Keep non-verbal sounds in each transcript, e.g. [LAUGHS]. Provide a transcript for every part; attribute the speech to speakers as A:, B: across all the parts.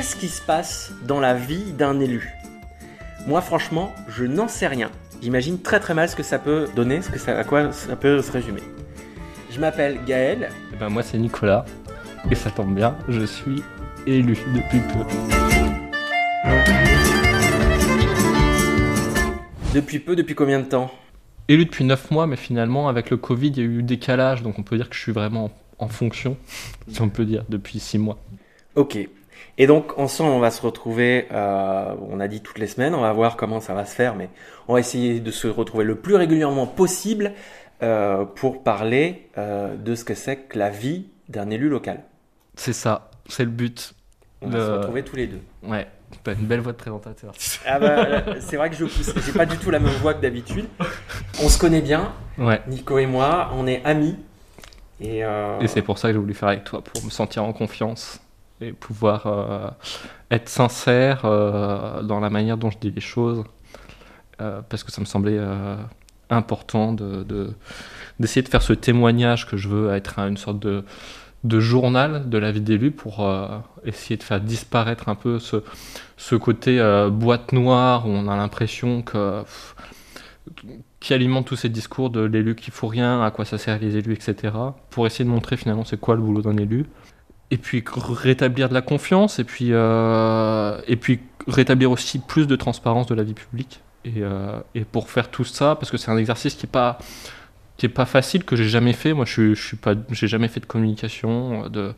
A: qu'est-ce qui se passe dans la vie d'un élu? Moi, franchement, je n'en sais rien. J'imagine très très mal ce que ça peut donner, ce que ça, à quoi ça peut se résumer. Je m'appelle Gaël.
B: Eh ben moi c'est Nicolas, et ça tombe bien, je suis élu depuis peu.
A: Depuis peu, depuis combien de temps?
B: Élu depuis 9 mois, mais finalement avec le Covid il y a eu décalage, donc on peut dire que je suis vraiment en fonction, si on peut dire, depuis 6 mois.
A: Ok. Et donc ensemble, on va se retrouver, euh, on a dit toutes les semaines, on va voir comment ça va se faire, mais on va essayer de se retrouver le plus régulièrement possible euh, pour parler euh, de ce que c'est que la vie d'un élu local.
B: C'est ça, c'est le but.
A: On va se retrouver tous les deux.
B: Ouais, t'as une belle voix de présentateur. [LAUGHS]
A: Ah bah, c'est vrai que je pousse, j'ai pas du tout la même voix que d'habitude. On se connaît bien,
B: Ouais.
A: Nico et moi, on est amis. Et, euh,
B: Et c'est pour ça que j'ai voulu faire avec toi, pour me sentir en confiance et pouvoir euh, être sincère euh, dans la manière dont je dis les choses, euh, parce que ça me semblait important de, de- d'essayer de faire ce témoignage que je veux être une sorte de, de journal de la vie d'élu pour essayer de faire disparaître un peu ce, ce côté boîte noire où on a l'impression que qui alimente tous ces discours de l'élu qui fout rien, à quoi ça sert les élus, etc. Pour essayer de montrer finalement c'est quoi le boulot d'un élu. Et puis rétablir de la confiance, et puis, euh, et puis rétablir aussi plus de transparence de la vie publique. Et, euh, et pour faire tout ça, parce que c'est un exercice qui est pas qui est pas facile, que j'ai jamais fait. Moi, je je suis pas, j'ai jamais fait de communication. euh, De,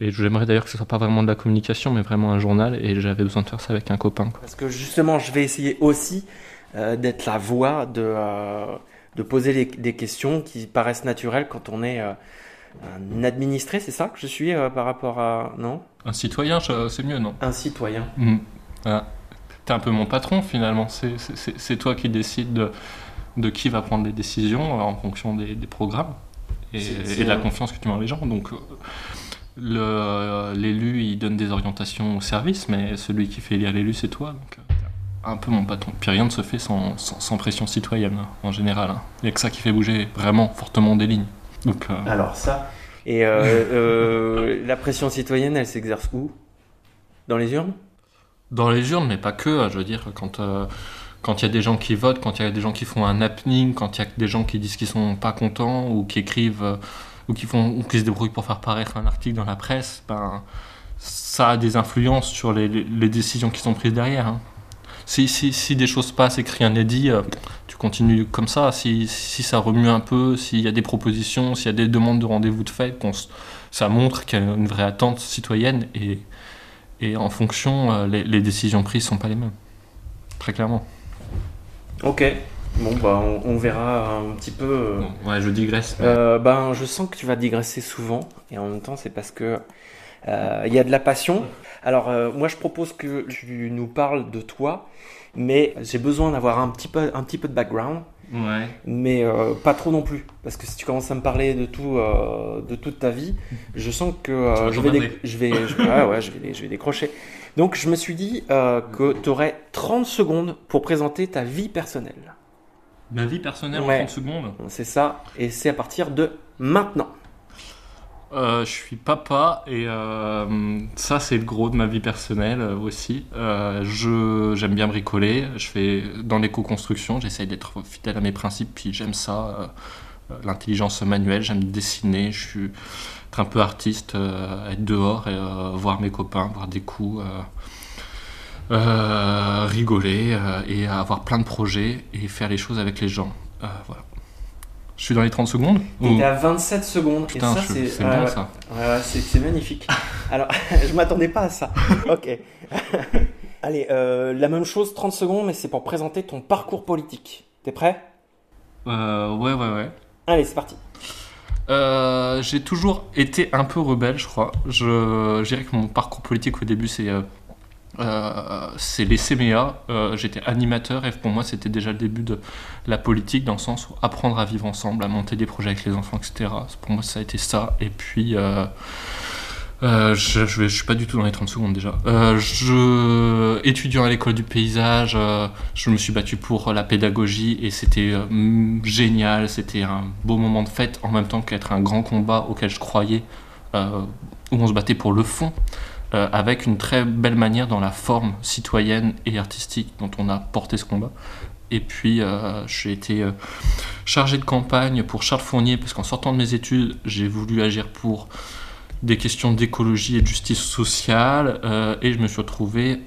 B: et j'aimerais d'ailleurs que ce soit pas vraiment de la communication, mais vraiment un journal. Et j'avais besoin de faire ça avec un copain.
A: Parce que justement, je vais essayer aussi d'être la voix, de, de poser des questions qui paraissent naturelles quand on est un administré, c'est ça que je suis euh, par rapport à... Non?
B: Un citoyen, c'est mieux, non?
A: Un citoyen.
B: Mm. Voilà. T'es un peu mon patron finalement. C'est- toi qui décides de, de qui va prendre les décisions euh, en fonction des, des programmes et, de la confiance que tu mets en les gens. Donc euh, l'élu il donne des orientations au service, mais celui qui fait élire l'élu c'est toi. Donc un peu mon patron. Puis rien ne se fait sans, sans- sans pression citoyenne hein, en général. hein. Il n'y a que ça qui fait bouger vraiment fortement des lignes. Donc euh,
A: Alors ça... Et euh, [LAUGHS] euh, la pression citoyenne, elle s'exerce où? Dans les urnes?
B: Dans les urnes, mais pas que. hein, Je veux dire, quand quand il y a des gens qui votent, quand il y a des gens qui font un happening, quand il y a des gens qui disent qu'ils sont pas contents ou qui écrivent ou qui font ou qui se débrouillent pour faire paraître un article dans la presse, ben ça a des influences sur les, les- les décisions qui sont prises derrière. hein. Si, si, si des choses passent et que rien n'est dit, tu continues comme ça. Si, si ça remue un peu, s'il y a des propositions, s'il y a des demandes de rendez-vous de fait, ça montre qu'il y a une vraie attente citoyenne et, et en fonction, euh, les, les décisions prises sont pas les mêmes. Très clairement.
A: Ok. Bon, bah, on, on verra un petit peu... euh,
B: Bon, ouais, je digresse. mais-
A: Euh, ben, je sens que tu vas digresser souvent, et en même temps, c'est parce que euh, il y a de la passion. Alors, euh, moi, je propose que tu nous parles de toi, mais j'ai besoin d'avoir un petit peu, un petit peu de background,
B: Ouais.
A: mais euh, pas trop non plus, parce que si tu commences à me parler de tout, euh, de toute ta vie, je sens que euh, je, vais dé- je vais, je, ouais, ouais, je vais, je vais décrocher. Donc, je me suis dit euh, que tu aurais 30 secondes pour présenter ta vie personnelle.
B: Ma vie personnelle
A: Ouais.
B: en 30 secondes?
A: C'est ça, et c'est à partir de maintenant.
B: Euh, je suis papa et euh, ça c'est le gros de ma vie personnelle euh, aussi. J'aime bien bricoler. Je fais dans l'éco-construction. J'essaye d'être fidèle à mes principes. Puis j'aime ça, l'intelligence manuelle. J'aime dessiner. Je suis être un peu artiste, être dehors et voir mes copains, voir des coups. rigoler et avoir plein de projets et faire les choses avec les gens. Voilà. Je suis dans les 30 secondes ou-
A: t'es à 27 secondes.
B: Putain,
A: c'est ouais. Ouais, magnifique. [LAUGHS] Alors, [LAUGHS] je m'attendais pas à ça. Ok. [LAUGHS] Allez, euh, la même chose, 30 secondes, mais c'est pour présenter ton parcours politique. T'es prêt?
B: Euh, ouais, ouais, ouais.
A: Allez, c'est parti.
B: Euh, j'ai toujours été un peu rebelle, je crois. Je, je dirais que mon parcours politique au début, c'est euh, c'est les CMEA. Euh, J'étais animateur et pour moi, c'était déjà le début de la politique dans le sens où apprendre à vivre ensemble, à monter des projets avec les enfants, etc. Pour moi, ça a été ça. Et puis, euh, je, vais- je suis pas du tout dans les 30 secondes déjà. Je, étudiant à l'école du paysage, je me suis battu pour la pédagogie et c'était génial. C'était un beau moment de fête en même temps qu'être un grand combat auquel je croyais, où on se battait pour le fond. Euh, avec une très belle manière dans la forme citoyenne et artistique dont on a porté ce combat. Et puis, euh, j'ai été euh, chargé de campagne pour Charles Fournier, parce qu'en sortant de mes études, j'ai voulu agir pour des questions d'écologie et de justice sociale, euh, et je me suis retrouvé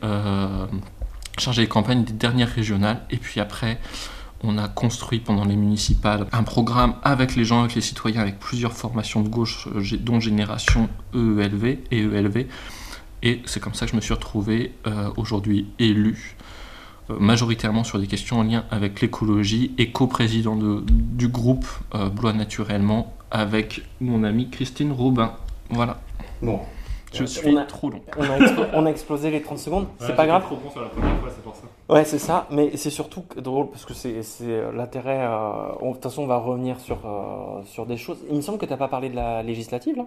B: chargé de campagne des dernières régionales. Et puis après, on a construit pendant les municipales un programme avec les gens, avec les citoyens, avec plusieurs formations de gauche, dont Génération EELV et ELV. Et c'est comme ça que je me suis retrouvé euh, aujourd'hui élu euh, majoritairement sur des questions en lien avec l'écologie et coprésident de- du groupe euh, Blois Naturellement avec mon amie Christine Robin. Voilà,
A: Bon,
B: je
A: On
B: suis
A: a-
B: trop long.
A: on a, explo- on a explosé les 30 secondes, c'est pas grave.
B: trop bon sur la première fois, c'est pour ça.
A: Ouais, c'est ça, mais c'est surtout que- drôle parce que c'est c'est, l'intérêt. euh, on- De toute façon, on va revenir sur, euh, sur des choses. Il me semble que t'as pas parlé de la législative, là?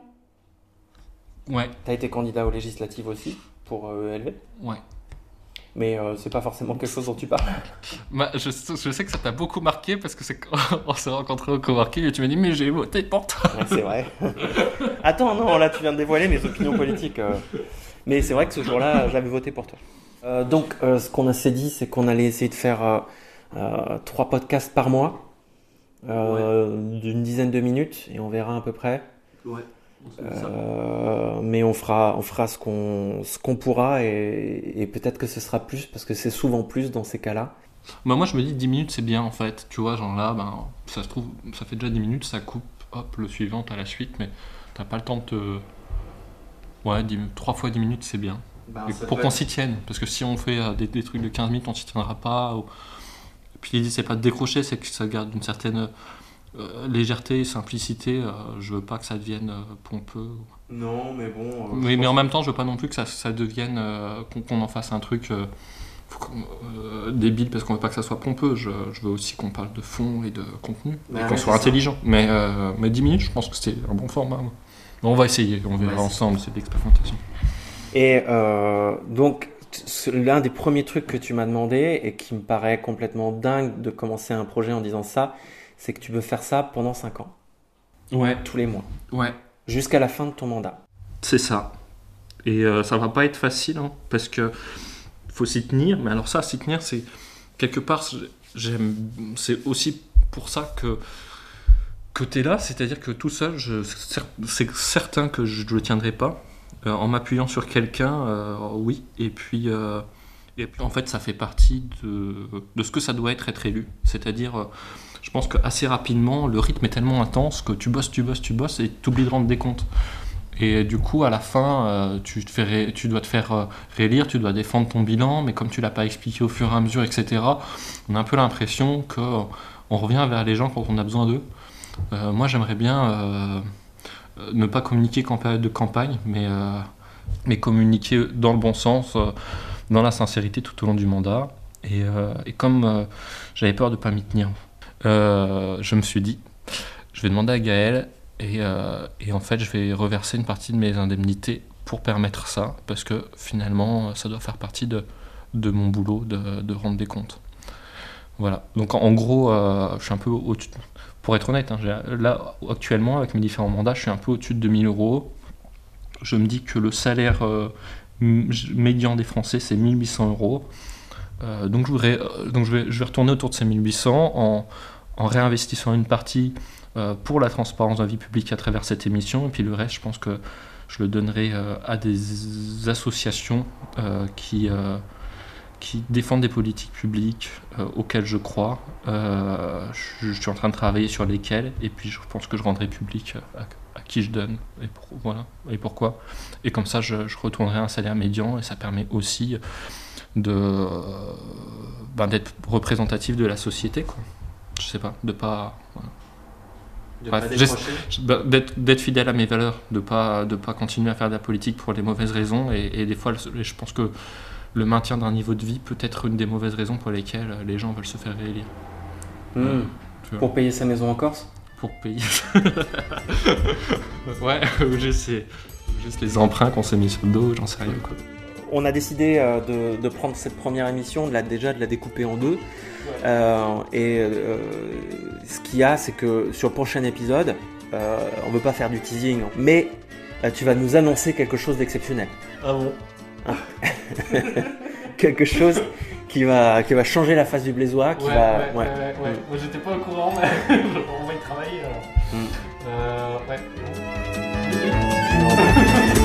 B: Ouais,
A: T'as été candidat aux législatives aussi pour euh, ELV,
B: ouais.
A: mais euh, c'est pas forcément quelque chose dont tu parles. [LAUGHS]
B: Bah, je, je sais que ça t'a beaucoup marqué parce que c'est quand [LAUGHS] on s'est rencontrés au coworking et tu m'as dit mais j'ai voté pour toi.
A: Ouais, c'est vrai. [LAUGHS] Attends, non, là tu viens de dévoiler mes opinions politiques. euh. Mais c'est vrai que ce jour-là, j'avais voté pour toi. Euh, donc, euh, ce qu'on s'est dit, c'est qu'on allait essayer de faire euh, euh, trois podcasts par mois, euh, d'une dizaine de minutes, et on verra à peu près.
B: Ouais.
A: Euh, mais on fera, on fera ce qu'on, ce qu'on pourra, et, et peut-être que ce sera plus, parce que c'est souvent plus dans ces cas-là.
B: Bah, moi je me dis 10 minutes c'est bien en fait. Tu vois, genre là, ben, ça se trouve, ça fait déjà 10 minutes, ça coupe, hop, le suivant, t'as la suite, mais t'as pas le temps de te. Ouais, 10 3 fois 10 minutes c'est bien. Et pour qu'on s'y tienne. Parce que si on fait euh, des, des trucs de 15 minutes, on s'y tiendra pas. ou- Et puis l'idée, c'est pas de décrocher, c'est que ça garde une certaine euh, légèreté, simplicité. euh, je veux pas que ça devienne euh, pompeux.
A: Non, mais bon.
B: mais, mais en même temps, je veux pas non plus que ça, ça devienne. euh, qu'on en fasse un truc euh, euh, débile parce qu'on veut pas que ça soit pompeux. Je, je veux aussi qu'on parle de fond et de contenu.
A: Bah
B: et
A: ouais,
B: qu'on soit
A: ça.
B: intelligent. Mais, euh, mais 10 minutes, je pense que c'est un bon format. on va essayer, on verra ensemble, c'est de l'expérimentation.
A: Et euh, donc, l'un des premiers trucs que tu m'as demandé et qui me paraît complètement dingue de commencer un projet en disant ça, c'est que tu veux faire ça pendant 5 ans,
B: Ouais,
A: tous les mois,
B: ouais.
A: jusqu'à la fin de ton mandat.
B: C'est ça. Et euh, ça va pas être facile, hein, parce que faut s'y tenir. Mais alors ça, s'y tenir, c'est quelque part, j'aime. C'est aussi pour ça que que t'es là, c'est-à-dire que tout seul, je- c'est certain que je ne le tiendrai pas. Euh, en m'appuyant sur quelqu'un, euh, oui. Et puis, euh, et puis, en fait, ça fait partie de, de ce que ça doit être être élu. C'est-à-dire, je pense que assez rapidement, le rythme est tellement intense que tu bosses, tu bosses, tu bosses, et tu oublies de rendre des comptes. Et du coup, à la fin, euh, tu, dois te faire euh, réélire, tu dois défendre ton bilan, mais comme tu l'as pas expliqué au fur et à mesure, etc., on a un peu l'impression que euh, revient vers les gens quand on a besoin d'eux. Euh, moi, j'aimerais bien ne pas communiquer qu'en période de campagne, mais, communiquer dans le bon sens, dans la sincérité tout au long du mandat. Et, et comme j'avais peur de ne pas m'y tenir, je me suis dit, je vais demander à Gaël et, euh, et en fait, je vais reverser une partie de mes indemnités pour permettre ça, parce que finalement, ça doit faire partie de, de mon boulot de, de rendre des comptes. Voilà. Donc en, gros, euh, je suis un peu au-dessus. Pour être honnête, hein, là, actuellement, avec mes différents mandats, je suis un peu au-dessus de 2000 euros. Je me dis que le salaire euh, médian des Français, c'est 1800 euros. Euh, donc je, voudrais, euh, donc je, vais, je vais retourner autour de ces 1800 en, en réinvestissant une partie euh, pour la transparence de la vie publique à travers cette émission. Et puis le reste, je pense que je le donnerai euh, à des associations euh, qui, qui défendent des politiques publiques auxquelles je crois. Je, suis en train de travailler sur lesquelles. Et puis je pense que je rendrai public à, qui je donne et, pour- voilà, et pourquoi. Et comme ça, je, retournerai à un salaire médian et ça permet aussi de ben, d'être représentatif de la société quoi je sais pas de pas voilà. Ben, d'être fidèle à mes valeurs de pas de pas continuer à faire de la politique pour les mauvaises raisons et, et des fois je pense que le maintien d'un niveau de vie peut être une des mauvaises raisons pour lesquelles les gens veulent se faire réélire.
A: Hmm. Pour payer sa maison en Corse?
B: Pour payer. [LAUGHS] Ouais [LAUGHS] ou juste, juste les emprunts qu'on s'est mis sur le dos j'en sais rien quoi
A: on a décidé euh, de, prendre cette première émission, de la, déjà de la découper en deux. Euh, et euh, ce qu'il y a, c'est que sur le prochain épisode, on veut pas faire du teasing, hein. mais tu vas nous annoncer quelque chose d'exceptionnel.
B: Ah bon? Ah. [LAUGHS]
A: Quelque chose qui va, changer la face du Blaisois. Qui
B: ouais,
A: va,
B: ouais, ouais. ouais, mm. Moi, j'étais pas au courant, mais on va y travailler. Ouais.